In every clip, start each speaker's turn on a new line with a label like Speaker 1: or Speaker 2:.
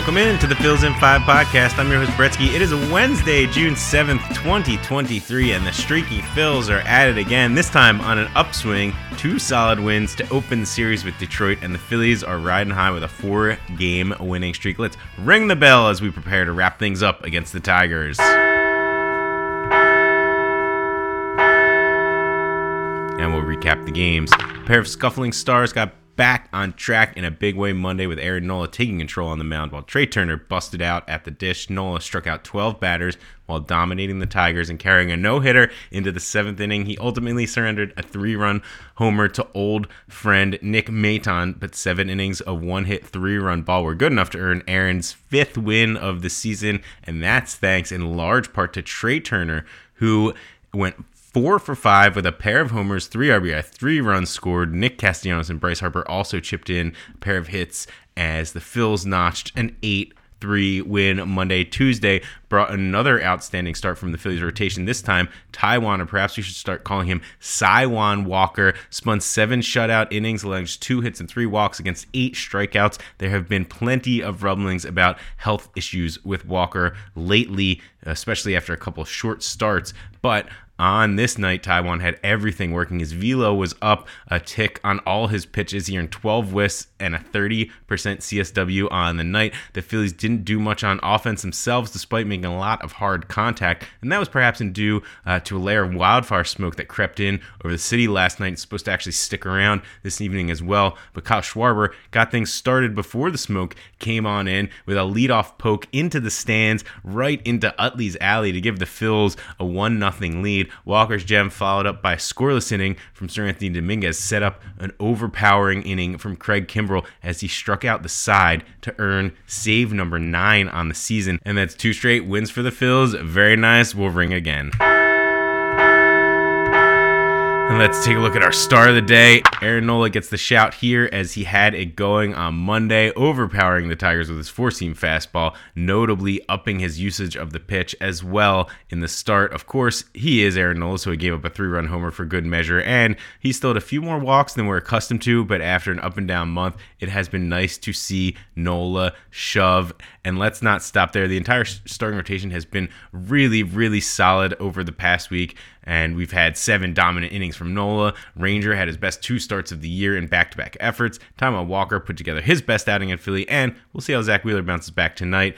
Speaker 1: Welcome in to the Phils in 5 podcast. I'm your host, Bretsky. It is Wednesday, June 7th, 2023, and the streaky Phils are at it again, this time on an upswing. Two solid wins to open the series with Detroit, and the Phillies are riding high with a four game winning streak. Let's ring the bell as we prepare to wrap things up against the Tigers. And we'll recap the games. A pair of scuffling stars got back on track in a big way Monday with Aaron Nola taking control on the mound while Trea Turner busted out at the dish. Nola struck out 12 batters while dominating the Tigers and carrying a no hitter into the seventh inning. He ultimately surrendered a three run homer to old friend Nick Maton, but seven innings of one hit, three run ball were good enough to earn Aaron's fifth win of the season. And that's thanks in large part to Trea Turner, who went four for five with a pair of homers, three RBI, three runs scored. Nick Castellanos and Bryce Harper also chipped in a pair of hits as the Phils notched an eight. 3 win Monday. Tuesday brought another outstanding start from the Phillies rotation. This time, Taijuan, or perhaps we should start calling him Saiwan Walker, spun seven shutout innings, allowing two hits and three walks against eight strikeouts. There have been plenty of rumblings about health issues with Walker lately, especially after a couple short starts. But on this night, Taijuan had everything working. His velo was up a tick on all his pitches. He earned 12 whiffs and a 30% CSW on the night. The Phillies didn't do much on offense themselves, despite making a lot of hard contact, and that was perhaps in due uh, to a layer of wildfire smoke that crept in over the city last night. It's supposed to actually stick around this evening as well. But Kyle Schwarber got things started before the smoke came on in with a leadoff poke into the stands, right into Utley's alley to give the Phils a one 0 lead. Walker's gem, followed up by a scoreless inning from Seranthony Dominguez, set up an overpowering inning from Craig Kimbrel as he struck out the side to earn save number nine on the season. And that's two straight wins for the Phils. Very nice. We'll ring again. Let's take a look at our star of the day. Aaron Nola gets the shout here as he had it going on Monday, overpowering the Tigers with his four seam fastball, notably upping his usage of the pitch as well in the start. Of course, he is Aaron Nola, so he gave up a three run homer for good measure, and he still had a few more walks than we're accustomed to, but after an up and down month, it has been nice to see Nola shove. And let's not stop there. The entire starting rotation has been really, really solid over the past week and we've had seven dominant innings from Nola. Ranger had his best two starts of the year in back to back efforts. Taijuan Walker put together his best outing at Philly, and we'll see how Zack Wheeler bounces back tonight.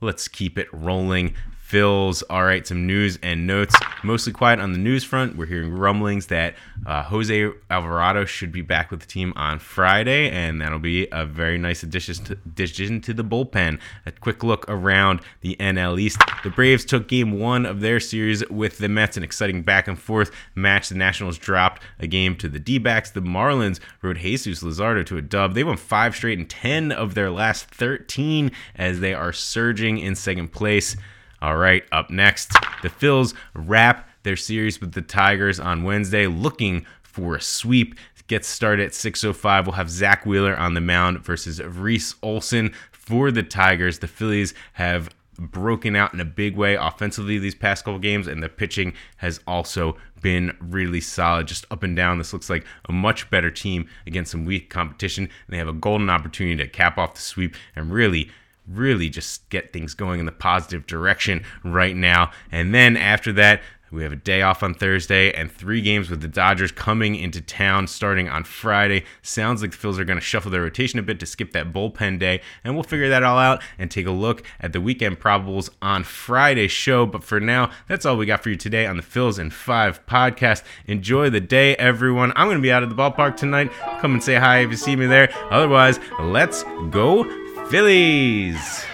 Speaker 1: Let's keep it rolling. Phil's. All right, some news and notes. Mostly quiet on the news front. We're hearing rumblings that uh, Jose Alvarado should be back with the team on Friday, and that'll be a very nice addition to, the bullpen. A quick look around the NL East. The Braves took game one of their series with the Mets, an exciting back and forth match. The Nationals dropped a game to the D backs. The Marlins rode Jesus Luzardo to a dub. They won five straight and 10 of their last 13 as they are surging in second place. All right, up next, the Phils wrap their series with the Tigers on Wednesday, looking for a sweep. Gets started at 6:05. We'll have Zack Wheeler on the mound versus Reese Olson for the Tigers. The Phillies have broken out in a big way offensively these past couple games, and the pitching has also been really solid, just up and down. This looks like a much better team against some weak competition, and they have a golden opportunity to cap off the sweep and really really just get things going in the positive direction right now. And then after that, we have a day off on Thursday and three games with the Dodgers coming into town starting on Friday. Sounds like the Phils are going to shuffle their rotation a bit to skip that bullpen day, and we'll figure that all out and take a look at the weekend probables on Friday's show. But for now, that's all we got for you today on the Phils in 5 podcast. Enjoy the day, everyone. I'm going to be out at the ballpark tonight. Come and say hi if you see me there. Otherwise, let's go Phillies!